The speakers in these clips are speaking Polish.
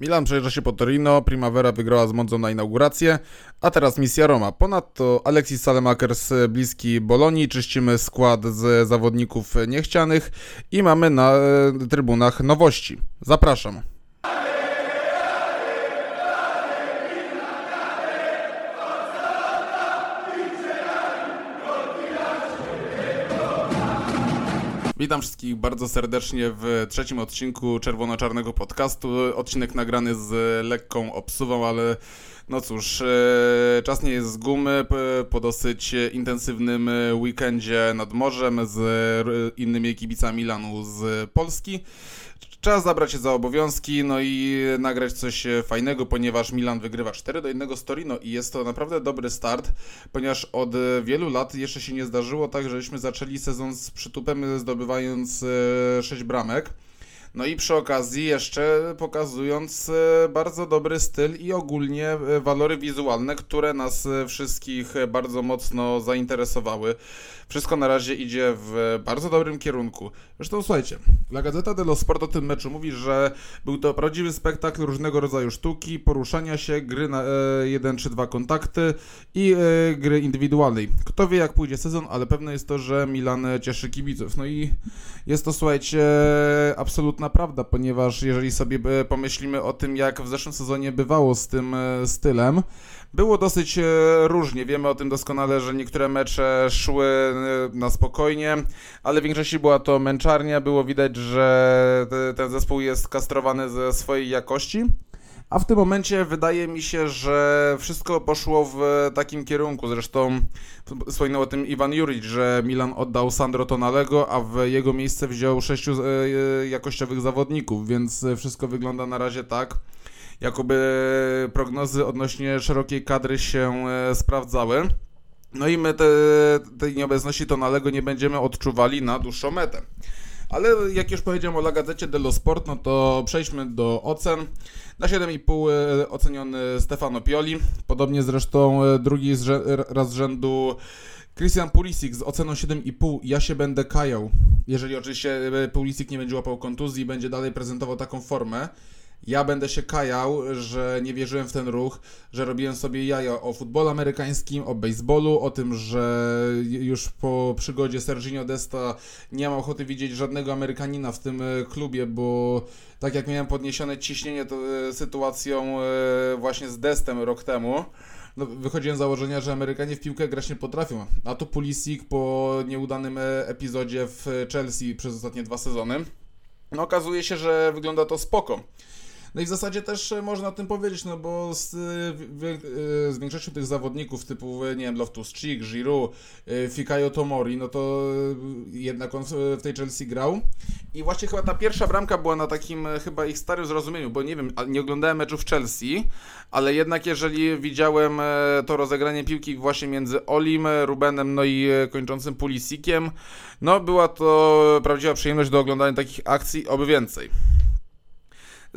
Milan przejeżdża się po Torino, Primavera wygrała z Monzą na inaugurację, a teraz misja Roma. Ponadto Alexis Salemakers bliski Bolonii, czyścimy skład z zawodników niechcianych i mamy na e, trybunach nowości. Zapraszam. Witam wszystkich bardzo serdecznie w trzecim odcinku Czerwono-Czarnego Podcastu. Odcinek nagrany z lekką obsuwą, ale no cóż, e, czas nie jest z gumy po dosyć intensywnym weekendzie nad morzem z innymi kibicami Milanu z Polski. Trzeba zabrać się za obowiązki, no i nagrać coś fajnego, ponieważ Milan wygrywa 4 do 1 z Torino i jest to naprawdę dobry start, ponieważ od wielu lat jeszcze się nie zdarzyło tak, żeśmy zaczęli sezon z przytupem zdobywając 6 e, bramek. No i przy okazji jeszcze pokazując e, bardzo dobry styl i ogólnie e, walory wizualne, które nas wszystkich bardzo mocno zainteresowały. Wszystko na razie idzie w bardzo dobrym kierunku. Zresztą słuchajcie, La Gazzetta dello Sport o tym meczu mówi, że był to prawdziwy spektakl różnego rodzaju sztuki, poruszania się, gry na e, 1 czy 2 kontakty i e, gry indywidualnej. Kto wie jak pójdzie sezon, ale pewne jest to, że Milan cieszy kibiców. No i jest to słuchajcie absolutna prawda, ponieważ jeżeli sobie e, pomyślimy o tym jak w zeszłym sezonie bywało z tym e, stylem, było dosyć e, różnie. Wiemy o tym doskonale, że niektóre mecze szły na spokojnie, ale w większości była to męczarnia. Było widać, że ten zespół jest kastrowany ze swojej jakości. A w tym momencie wydaje mi się, że wszystko poszło w takim kierunku. Zresztą wspominał o tym Iwan Juric, że Milan oddał Sandro Tonalego, a w jego miejsce wziął sześciu e, jakościowych zawodników, więc wszystko wygląda na razie tak, jakoby prognozy odnośnie szerokiej kadry się e, sprawdzały. No i my te, tej nieobecności Tonalego nie będziemy odczuwali na dłuższą metę. Ale jak już powiedziałem o La Gazzecie dello Sport, no to przejdźmy do ocen. Na 7,5 e, oceniony Stefano Pioli, podobnie zresztą e, drugi z raz z rzędu Christian Pulisic z oceną 7,5. Ja się będę kajał, jeżeli oczywiście Pulisic nie będzie łapał kontuzji i będzie dalej prezentował taką formę ja będę się kajał, że nie wierzyłem w ten ruch, że robiłem sobie jaja o futbolu amerykańskim, o baseballu, o tym, że już po przygodzie Serginio Desta nie mam ochoty widzieć żadnego Amerykanina w tym e, klubie, bo tak jak miałem podniesione ciśnienie to, e, sytuacją e, właśnie z Destem rok temu, no, wychodziłem z założenia, że Amerykanie w piłkę grać nie potrafią. A tu Pulisic po nieudanym epizodzie w Chelsea przez ostatnie dwa sezony, no okazuje się, że wygląda to spoko. No i w zasadzie też e, można o tym powiedzieć, no bo z, e, e, z większością tych zawodników typu, nie wiem, Loftus-Cheek, Giroud, Fikayo Tomori, no to jednak on w tej Chelsea grał. I właśnie chyba ta pierwsza bramka była na takim chyba ich starym zrozumieniu, bo nie wiem, nie oglądałem meczów Chelsea, ale jednak jeżeli widziałem to rozegranie piłki właśnie między Olim, Rubenem, no i kończącym Pulisikiem, no była to prawdziwa przyjemność do oglądania takich akcji, oby więcej.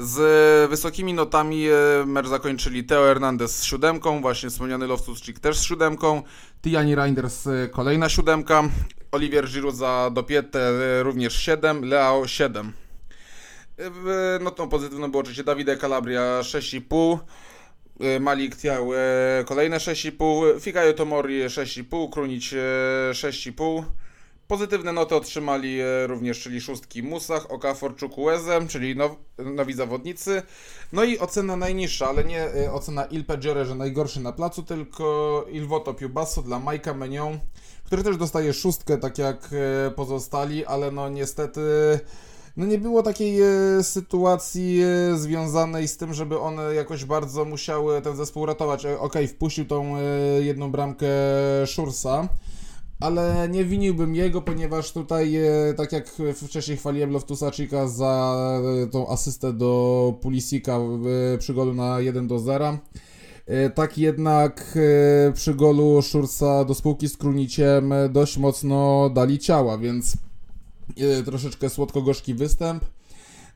Z wysokimi notami e, mecz zakończyli Teo Hernandez z siódemką, właśnie wspomniany Loftus-Cheek też z siódemką, Tiani Reinders e, kolejna siódemka, Olivier Giroud za dopietę e, również 7, Leao 7. Notą pozytywną było oczywiście Davide Calabria 6,5, Malik Tiał kolejne 6,5, Fikayo Tomori 6,5, Krunić 6,5. Pozytywne noty otrzymali e, również, czyli szóstki Musach, Okafor, Czukueze, czyli now, nowi zawodnicy. No i ocena najniższa, ale nie e, ocena Il Peggiore, że najgorszy na placu, tylko Il Voto Più Basso dla Majka Menion, który też dostaje szóstkę, tak jak e, pozostali, ale no niestety... No nie było takiej sytuacji związanej z tym, żeby one jakoś bardzo musiały ten zespół ratować. Okej, okay, wpuścił tą jedną bramkę Szursa, ale nie winiłbym jego, ponieważ tutaj, e, tak jak wcześniej chwaliłem Loftusa Chica za e, tą asystę do Pulisika przy golu na 1 do 0, e, tak jednak przy golu Szursa do spółki z Kruniciem dość mocno dali ciała, więc troszeczkę słodko-gorzki występ.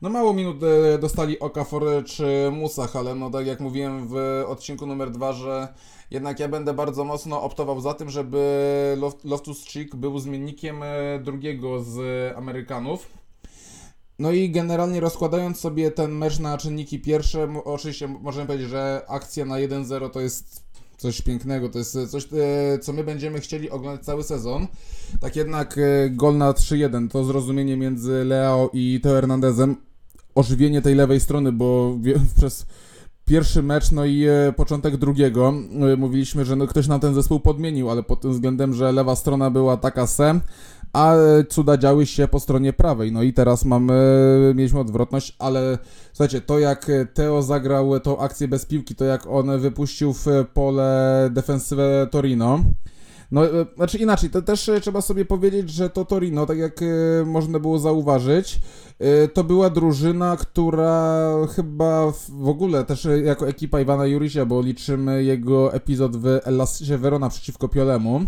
No mało minut dostali Okafor czy Musach, ale no tak jak mówiłem w odcinku numer 2, że jednak ja będę bardzo mocno optował za tym, żeby Loftus Cheek był zmiennikiem e, drugiego z Amerykanów. No i generalnie rozkładając sobie ten mecz na czynniki pierwsze, oczywiście możemy powiedzieć, że akcja na 1-0 to jest coś pięknego, to jest coś, e, co my będziemy chcieli oglądać cały sezon. Tak jednak e, gol na 3-1, to zrozumienie między Leo i Teo Hernandezem, ożywienie tej lewej strony, bo przez pierwszy mecz, no i e, początek drugiego. Mówiliśmy, że no ktoś nam ten zespół podmienił, ale pod tym względem, że lewa strona była taka se, a cuda działy się po stronie prawej. No i teraz mamy, mieliśmy odwrotność, ale słuchajcie, to jak Teo zagrał tą akcję bez piłki, to jak on wypuścił w pole defensywę Torino, no, e, znaczy inaczej, to też trzeba sobie powiedzieć, że to Torino, tak jak e, można było zauważyć, e, to była drużyna, która chyba w ogóle też jako ekipa Iwana Jurisia, bo liczymy jego epizod w Elasie Verona przeciwko Piolemu,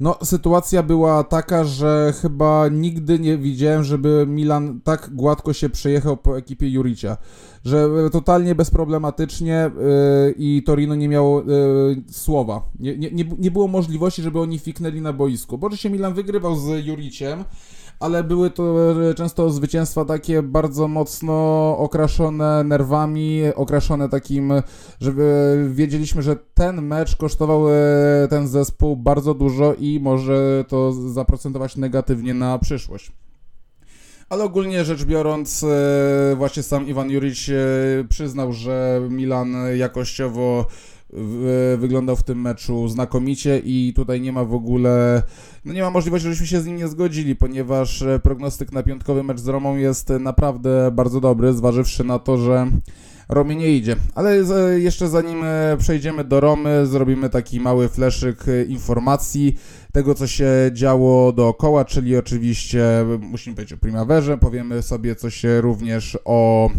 no, sytuacja była taka, że chyba nigdy nie widziałem, żeby Milan tak gładko się przejechał po ekipie Juricia. Że totalnie bezproblematycznie yy, i Torino nie miało yy, słowa. Nie, nie, nie było możliwości, żeby oni fiknęli na boisku. Bo się Milan wygrywał z Juriciem, ale były to e, często zwycięstwa takie bardzo mocno okraszone nerwami, okraszone takim, żeby wiedzieliśmy, że ten mecz kosztował e, ten zespół bardzo dużo i może to zaprocentować negatywnie na przyszłość. Ale ogólnie rzecz biorąc, e, właśnie sam Iwan Juric przyznał, że Milan jakościowo wyglądał w tym meczu znakomicie i tutaj nie ma w ogóle, no nie ma możliwości, żebyśmy się z nim nie zgodzili, ponieważ e, prognostyk na piątkowy mecz z Romą jest naprawdę bardzo dobry, zważywszy na to, że Romie nie idzie. Ale jeszcze zanim e, przejdziemy do Romy, zrobimy taki mały fleszyk e, informacji tego, co się działo dookoła, czyli oczywiście musimy powiedzieć o Primaverze, powiemy sobie coś również o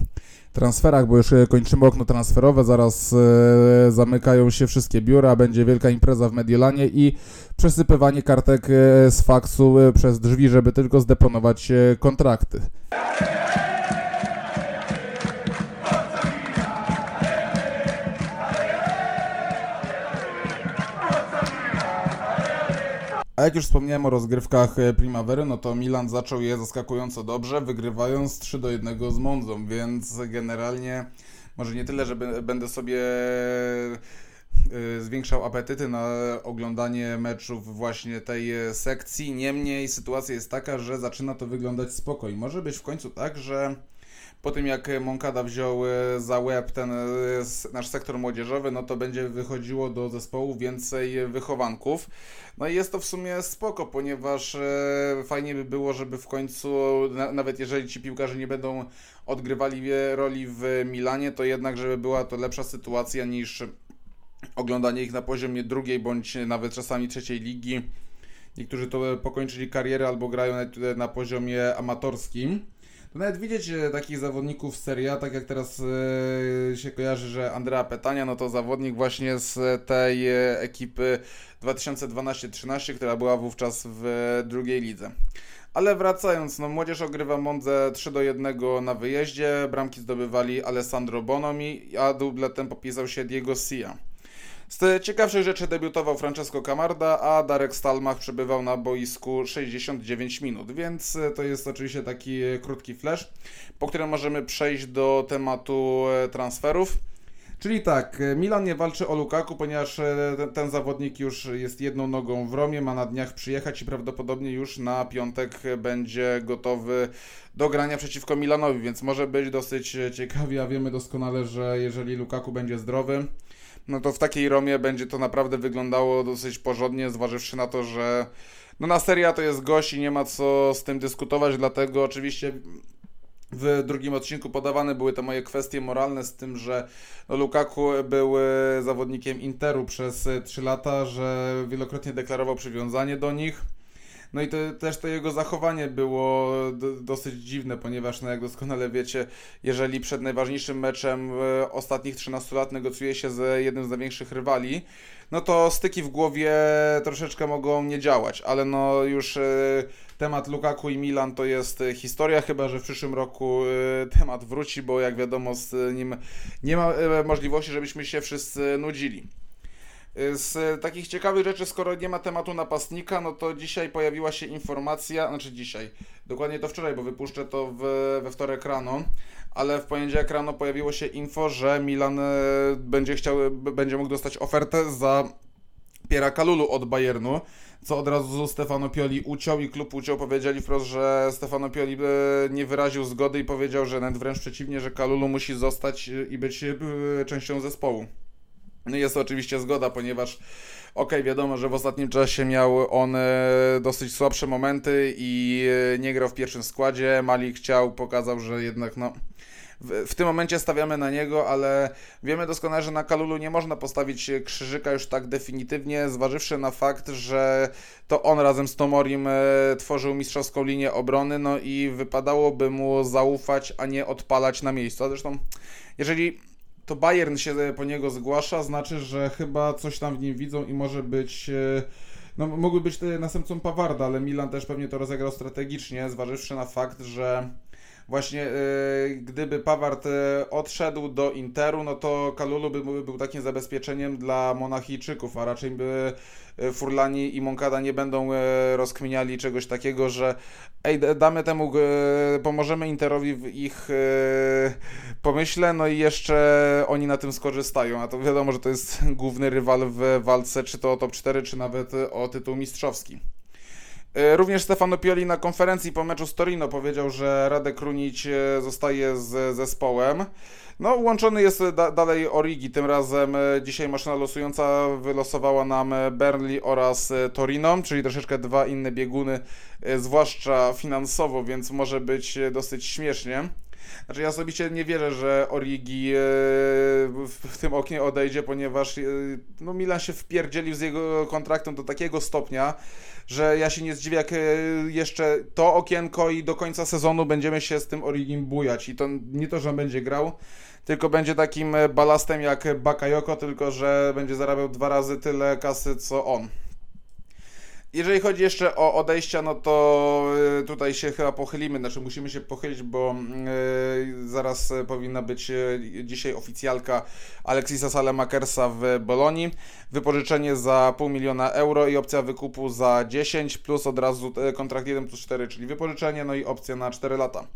transferach, bo już e, kończymy okno transferowe, zaraz e, zamykają się wszystkie biura, będzie wielka impreza w Mediolanie i przesypywanie kartek e, z faksu e, przez drzwi, żeby tylko zdeponować e, kontrakty. A jak już wspomniałem o rozgrywkach e, Primavery, no to Milan zaczął je zaskakująco dobrze, wygrywając 3 do 1 z Monzą, więc generalnie może nie tyle, że będę sobie e, zwiększał apetyty na oglądanie meczów właśnie tej e, sekcji. Niemniej sytuacja jest taka, że zaczyna to wyglądać spokojnie. Może być w końcu tak, że po tym jak Moncada wziął e, za łeb ten e, nasz sektor młodzieżowy, no to będzie wychodziło do zespołu więcej wychowanków. No i jest to w sumie spoko, ponieważ e, fajnie by było, żeby w końcu, nawet jeżeli ci piłkarze nie będą odgrywali roli w Milanie, to jednak, żeby była to lepsza sytuacja niż oglądanie ich na poziomie drugiej bądź nawet czasami trzeciej ligi. Niektórzy to pokończyli karierę albo grają na poziomie amatorskim to nawet widzieć e, takich zawodników z Serie A, tak jak teraz e, się kojarzy, że Andrea Petania, no to zawodnik właśnie z tej e, ekipy 2012-13, która była wówczas w drugiej lidze. Ale wracając, no młodzież ogrywa Mondze 3 do 1 na wyjeździe, bramki zdobywali Alessandro Bonomi, a dubletem popisał się Diego Sia. Z ciekawszych rzeczy debiutował Francesco Camarda, a Darek Stalmach przebywał na boisku 69 minut, więc e, to jest oczywiście taki e, krótki flash, po którym możemy przejść do tematu e, transferów. Czyli tak, Milan nie walczy o Lukaku, ponieważ ten, ten, zawodnik już jest jedną nogą w Romie, ma na dniach przyjechać i prawdopodobnie już na piątek będzie gotowy do grania przeciwko Milanowi, więc może być dosyć ciekawie, a wiemy doskonale, że jeżeli Lukaku będzie zdrowy, no to w takiej Romie będzie to naprawdę wyglądało dosyć porządnie, zważywszy na to, że no na seria to jest gość i nie ma co z tym dyskutować, dlatego oczywiście w drugim odcinku podawane były te moje kwestie moralne z tym, że no Lukaku był zawodnikiem Interu przez 3 lata, że wielokrotnie deklarował przywiązanie do nich no i to, też to jego zachowanie było dosyć dziwne, ponieważ, no jak doskonale wiecie, jeżeli przed najważniejszym meczem ostatnich 13 lat negocjuje się z jednym z największych rywali, no to styki w głowie troszeczkę mogą nie działać, ale no już e, temat Lukaku i Milan to jest historia, chyba że w przyszłym roku e, temat wróci, bo jak wiadomo z nim nie ma e, możliwości, żebyśmy się wszyscy nudzili. Z takich ciekawych rzeczy, skoro nie ma tematu napastnika, no to dzisiaj pojawiła się informacja, znaczy dzisiaj, dokładnie to wczoraj, bo wypuszczę to w, we wtorek rano, ale w poniedziałek rano pojawiło się info, że Milan e, będzie chciał, będzie mógł dostać ofertę za Piera Kalulu od Bayernu, co od razu Stefano Pioli uciął i klub uciął. Powiedzieli wprost, że Stefano Pioli e, nie wyraził zgody i powiedział, że nawet wręcz przeciwnie, że Kalulu musi zostać i być e, częścią zespołu. Jest to oczywiście zgoda, ponieważ ok, wiadomo, że w ostatnim czasie miał on dosyć słabsze momenty i nie grał w pierwszym składzie. Mali chciał, pokazał, że jednak no w, w, tym momencie stawiamy na niego, ale wiemy doskonale, że na Kalulu nie można postawić krzyżyka już tak definitywnie, zważywszy na fakt, że to on razem z Tomorim e, tworzył mistrzowską linię obrony, no i wypadałoby mu zaufać, a nie odpalać na miejscu. A zresztą, jeżeli to Bayern się po niego zgłasza, znaczy, że chyba coś tam w nim widzą i może być. E, no, mógłby być następcą Pawarda, ale Milan też pewnie to rozegrał strategicznie, zważywszy na fakt, że właśnie yy, gdyby Pawart yy, odszedł do Interu, no to Kalulu by był takim zabezpieczeniem dla Monachijczyków, a raczej by y, Furlani i Moncada nie będą rozkminiali czegoś takiego, że ej, damy temu, pomożemy Interowi w ich pomyśle, no i jeszcze oni na tym skorzystają, a to wiadomo, że to jest główny rywal w walce, czy to o top 4, czy nawet o tytuł mistrzowski. E, również Stefano Pioli na konferencji po meczu z Torino powiedział, że Radek Krunić e, zostaje z zespołem. No, łączony jest da dalej Origi. Tym razem e, dzisiaj maszyna losująca wylosowała nam Burnley oraz Torino, czyli troszeczkę dwa inne bieguny, zwłaszcza finansowo, więc może być dosyć śmiesznie. Znaczy ja osobiście nie wierzę, że Origi w tym oknie odejdzie, ponieważ no, Milan się wpierdzielił z jego kontraktem do takiego stopnia, że ja się nie zdziwię, jak e, jeszcze to okienko i do końca sezonu będziemy się z tym Origim bujać. I to nie to, że on będzie grał, tylko będzie takim e, balastem jak Bakayoko, tylko że będzie zarabiał dwa razy tyle kasy co on. Jeżeli chodzi jeszcze o odejścia, no to y, tutaj się chyba pochylimy, znaczy musimy się pochylić, bo yy, zaraz powinna być dzisiaj oficjalka Alexisa Salemakersa w Bolonii. Wypożyczenie za pół miliona euro i opcja wykupu za 10 plus od razu kontrakt 1 plus 4, czyli wypożyczenie, no i opcja na 4 lata.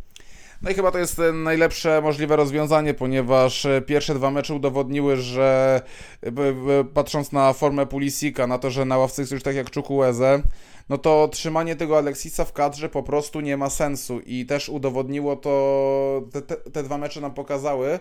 No i chyba to jest e, najlepsze możliwe rozwiązanie, ponieważ e, pierwsze dwa mecze udowodniły, że e, patrząc na formę Pulisika, na to, że na ławce jest już tak jak Czukueze, no to trzymanie tego Aleksisa w kadrze po prostu nie ma sensu i też udowodniło to, te, te, te dwa mecze nam pokazały,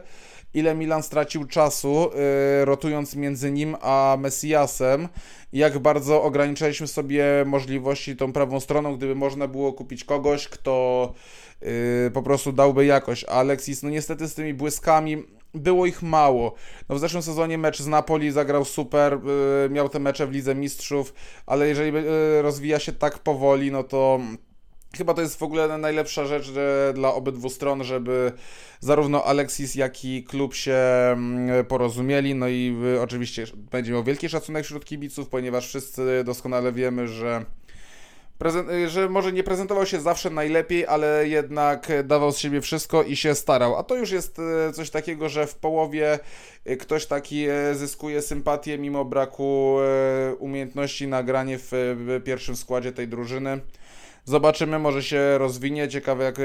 ile Milan stracił czasu yy, rotując między nim a Messiasem jak bardzo ograniczaliśmy sobie możliwości tą prawą stroną, gdyby można było kupić kogoś, kto yy, po prostu dałby jakość. A Alexis, no niestety z tymi błyskami było ich mało. No w zeszłym sezonie mecz z Napoli zagrał super, yy, miał te mecze w Lidze Mistrzów, ale jeżeli yy, rozwija się tak powoli, no to chyba to jest w ogóle najlepsza rzecz dla obydwu stron, żeby zarówno Alexis, jak i klub się mm, porozumieli. No i y, oczywiście będzie miał wielki szacunek wśród kibiców, ponieważ wszyscy doskonale wiemy, że Y, że może nie prezentował się zawsze najlepiej, ale jednak dawał z siebie wszystko i się starał. A to już jest y, coś takiego, że w połowie y, ktoś taki zyskuje sympatię mimo braku umiejętności na granie w pierwszym składzie tej drużyny. Zobaczymy, może się rozwinie. Ciekawe, jak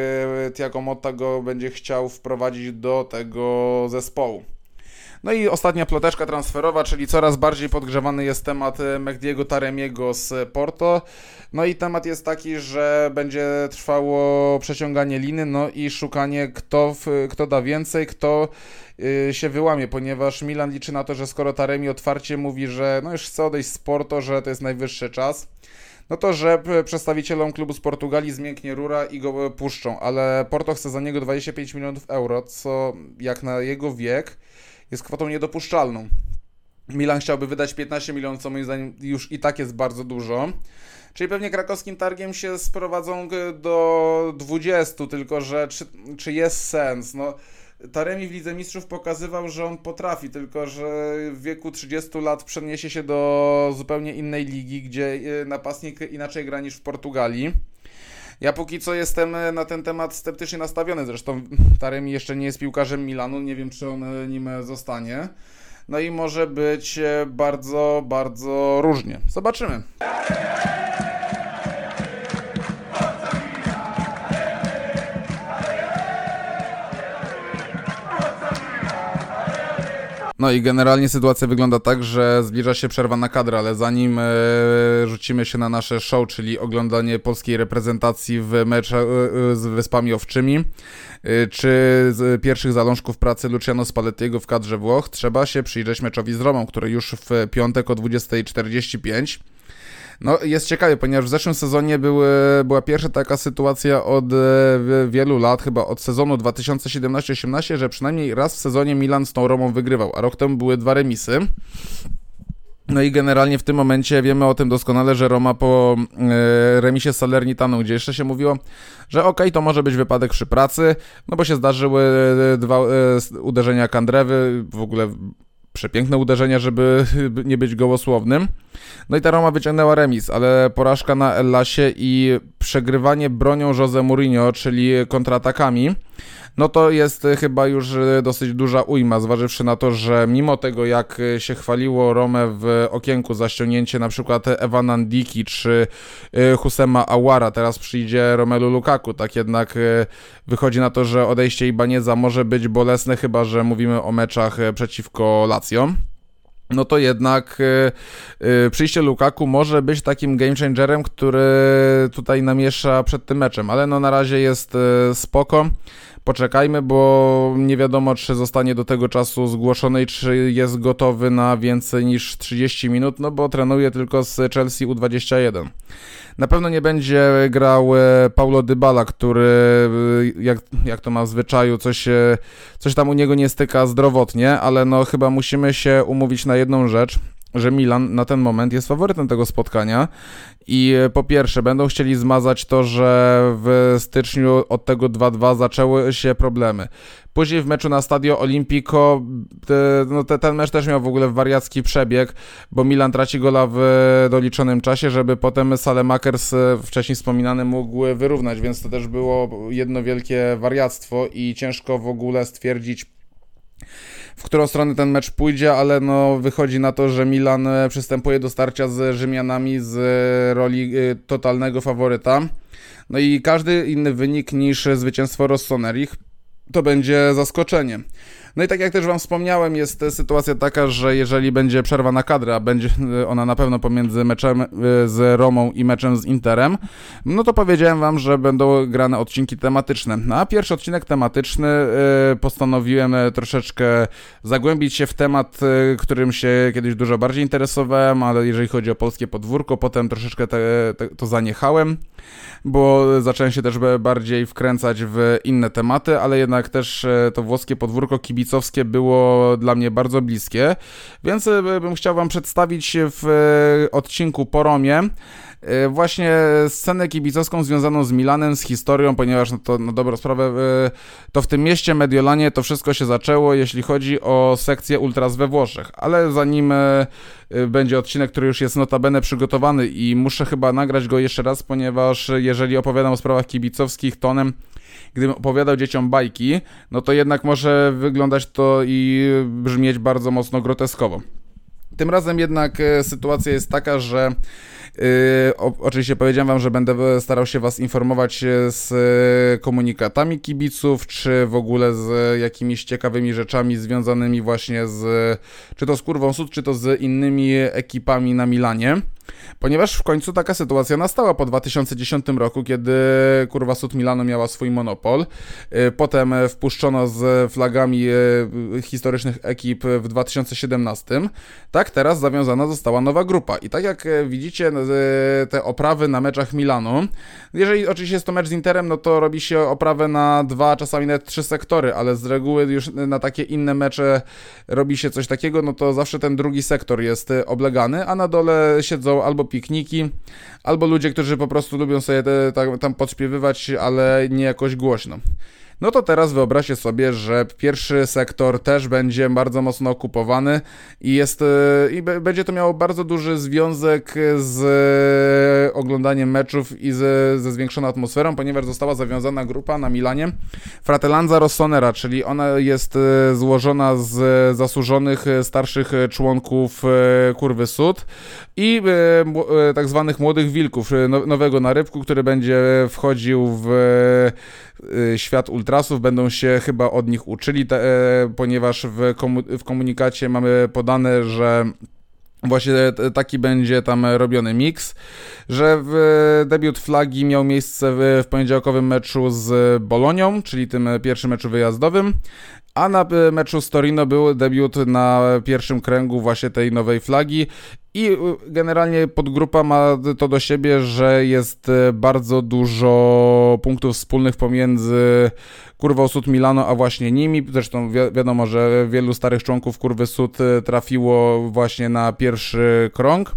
Tiago Motta go będzie chciał wprowadzić do tego zespołu. No i ostatnia ploteczka transferowa, czyli coraz bardziej podgrzewany jest temat e, Mehdiego Taremiego z Porto. No i temat jest taki, że będzie trwało przeciąganie liny, no i szukanie kto, kto da więcej, kto y, się wyłamie, ponieważ Milan liczy na to, że skoro Taremi otwarcie mówi, że no już chce odejść z Porto, że to jest najwyższy czas, no to że przedstawicielom klubu z Portugalii zmięknie rura i go puszczą, ale Porto chce za niego 25 milionów euro, co jak na jego wiek jest kwotą niedopuszczalną. Milan chciałby wydać 15 milionów, co moim zdaniem już i tak jest bardzo dużo. Czyli pewnie krakowskim targiem się sprowadzą do 20, tylko że czy, czy jest sens? No, Taremi w Lidze Mistrzów pokazywał, że on potrafi, tylko że w wieku 30 lat przeniesie się do zupełnie innej ligi, gdzie e, napastnik inaczej gra niż w Portugalii. Ja póki co jestem e, na ten temat sceptycznie nastawiony, zresztą Taremi jeszcze nie jest piłkarzem Milanu, nie wiem czy on e, nim zostanie. no i może być bardzo, bardzo różnie. Zobaczymy. No i generalnie sytuacja wygląda tak, że zbliża się przerwa na kadrę, ale zanim e, rzucimy się na nasze show, czyli oglądanie polskiej reprezentacji w meczach e, z Wyspami Owczymi, e, czy z pierwszych zalążków pracy Luciano Spallettiego w kadrze Włoch, trzeba się przyjrzeć meczowi z Romą, który już w piątek o 20.45 no, jest ciekawie, ponieważ w zeszłym sezonie były, była pierwsza taka sytuacja od e, wielu lat, chyba od sezonu 2017-18, że przynajmniej raz w sezonie Milan z tą Romą wygrywał, a rok temu były dwa remisy. No i generalnie w tym momencie wiemy o tym doskonale, że Roma po e, remisie z Salernitaną, gdzie jeszcze się mówiło, że okej, okay, to może być wypadek przy pracy, no bo się zdarzyły e, dwa uderzenia Kandrewy, w ogóle przepiękne uderzenia, żeby nie być gołosłownym. No i ta Roma wyciągnęła remis, ale porażka na Ellasie i przegrywanie bronią Jose Mourinho, czyli kontratakami, no to jest e, chyba już e, dosyć duża ujma, zważywszy na to, że mimo tego jak e, się chwaliło Romę w okienku za ściągnięcie na przykład Evan Ndiki czy Husema Awara, teraz przyjdzie Romelu Lukaku, tak jednak wychodzi na to, że odejście Ibanieza może być bolesne, chyba że mówimy o meczach przeciwko Lazio no to jednak y, przyjście Lukaku może być takim game changerem, który tutaj namiesza przed tym meczem, ale no na razie jest y, spoko poczekajmy, bo nie wiadomo, czy zostanie do tego czasu zgłoszony i czy jest gotowy na więcej niż 30 minut, no bo trenuje tylko z Chelsea U21. Na pewno nie będzie grał e, Paulo Dybala, który, e, jak, jak to ma w zwyczaju, coś, e, coś tam u niego nie styka zdrowotnie, ale no chyba musimy się umówić na jedną rzecz, że Milan na ten moment jest faworytem tego spotkania i e, po pierwsze będą chcieli zmazać to, że w styczniu od tego 2-2 zaczęły się problemy. Później w meczu na Stadio Olimpico te, no te, ten mecz też miał w ogóle wariacki przebieg, bo Milan traci gola w doliczonym czasie, żeby potem Salemakers e, wcześniej wspominany mógł wyrównać, więc to też było jedno wielkie wariactwo i ciężko w ogóle stwierdzić w którą stronę ten mecz pójdzie, ale no wychodzi na to, że Milan e, przystępuje do starcia z Rzymianami z e, roli e, totalnego faworyta. No i każdy inny wynik niż zwycięstwo Rossonerich to będzie zaskoczenie. No i tak jak też Wam wspomniałem, jest sytuacja taka, że jeżeli będzie przerwa na kadrę, a będzie ona na pewno pomiędzy meczem y, z Romą i meczem z Interem, no to powiedziałem Wam, że będą grane odcinki tematyczne. No a pierwszy odcinek tematyczny y, postanowiłem y, troszeczkę zagłębić się w temat, którym się kiedyś dużo bardziej interesowałem, ale jeżeli chodzi o polskie podwórko, potem troszeczkę te, te, to zaniechałem, bo zacząłem się też bardziej wkręcać w inne tematy, ale jednak też to włoskie podwórko kibic kibicowskie było dla mnie bardzo bliskie, więc e, bym chciał Wam przedstawić w e, odcinku po Romie. E, właśnie scenę kibicowską związaną z Milanem, z historią, ponieważ no to na dobrą sprawę to w tym mieście Mediolanie to wszystko się zaczęło, jeśli chodzi o sekcję Ultras we Włoszech, ale zanim będzie odcinek, który już jest notabene przygotowany i muszę chyba nagrać go jeszcze raz, ponieważ jeżeli opowiadam o sprawach kibicowskich tonem gdybym opowiadał dzieciom bajki, no to jednak może wyglądać to i brzmieć bardzo mocno groteskowo. Tym razem jednak e, sytuacja jest taka, że Yy, oczywiście powiedziałem wam, że będę starał się was informować e, z komunikatami kibiców, czy w ogóle z jakimiś ciekawymi rzeczami związanymi właśnie z, czy to z Kurwą Sud, czy to z innymi ekipami na Milanie. Ponieważ w końcu taka sytuacja nastała po 2010 roku, kiedy kurwa Sud Milano miała swój monopol. Y, potem wpuszczono z flagami y, historycznych ekip w 2017. Tak, teraz zawiązana została nowa grupa. I tak jak y, widzicie, te oprawy na meczach Milanu, jeżeli oczywiście jest to mecz z Interem, no to robi się oprawę na dwa, czasami nawet trzy sektory, ale z reguły już na takie inne mecze robi się coś takiego, no to zawsze ten drugi sektor jest oblegany, a na dole siedzą albo pikniki, albo ludzie, którzy po prostu lubią sobie te, tam, tam podśpiewywać, ale nie jakoś głośno. No to teraz wyobraźcie sobie, że pierwszy sektor też będzie bardzo mocno okupowany i jest e, i będzie to miało bardzo duży związek z e, oglądaniem meczów i ze, zwiększoną atmosferą, ponieważ została zawiązana grupa na Milanie. Fratellanza Rossonera, czyli ona jest e, złożona z zasłużonych starszych członków kurwy Sud i tak zwanych młodych wilków, no, nowego narybku, który będzie wchodził w świat ultrasów, będą się chyba od nich uczyli, ponieważ w, w komunikacie mamy podane, że Właśnie taki będzie tam robiony miks, że debiut flagi miał miejsce w, w poniedziałkowym meczu z Bolonią, czyli tym pierwszym meczu wyjazdowym, a na meczu z Torino był debiut na pierwszym kręgu właśnie tej nowej flagi i generalnie podgrupa ma to do siebie, że jest bardzo dużo punktów wspólnych pomiędzy kurwą Sud Milano, a właśnie nimi. Zresztą wi wiadomo, że wielu starych członków kurwy Sud trafiło właśnie na pierwszy krąg.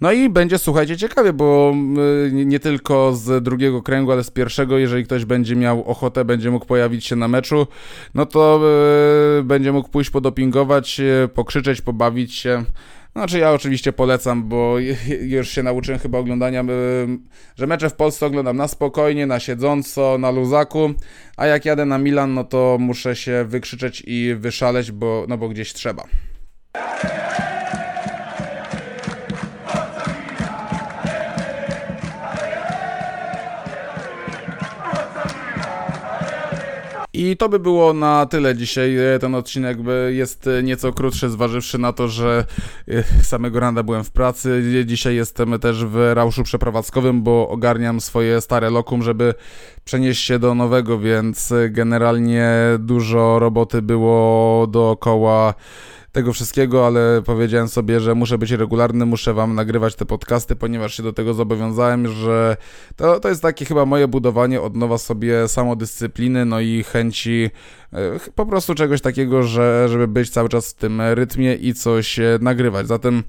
No i będzie, słuchajcie, ciekawie, bo y, nie tylko z drugiego kręgu, ale z pierwszego, jeżeli ktoś będzie miał ochotę, będzie mógł pojawić się na meczu, no to y, będzie mógł pójść podopingować, y, pokrzyczeć, pobawić się. Znaczy ja oczywiście polecam, bo już się nauczyłem chyba oglądania, że mecze w Polsce oglądam na spokojnie, na siedząco, na luzaku, a jak jadę na Milan, no to muszę się wykrzyczeć i wyszaleć, bo, no bo gdzieś trzeba. I to by było na tyle dzisiaj. E, ten odcinek jest e, nieco krótszy, zważywszy na to, że e, samego rana byłem w pracy. Dzisiaj jestem też w rauszu przeprowadzkowym, bo ogarniam swoje stare lokum, żeby przenieść się do nowego, więc generalnie dużo roboty było dookoła tego wszystkiego, ale powiedziałem sobie, że muszę być regularny, muszę wam nagrywać te podcasty, ponieważ się do tego zobowiązałem, że to, to jest takie chyba moje budowanie od nowa sobie samodyscypliny, no i chęci po prostu czegoś takiego, że, żeby być cały czas w tym rytmie i coś e, nagrywać. Zatem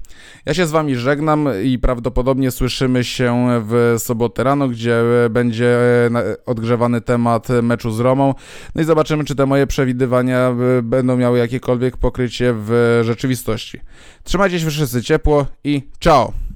ja się z Wami żegnam i prawdopodobnie słyszymy się w sobotę rano, gdzie będzie odgrzewany temat meczu z Romą. No i zobaczymy, czy te moje przewidywania e, będą miały jakiekolwiek pokrycie w rzeczywistości. Trzymajcie się wszyscy ciepło i ciao!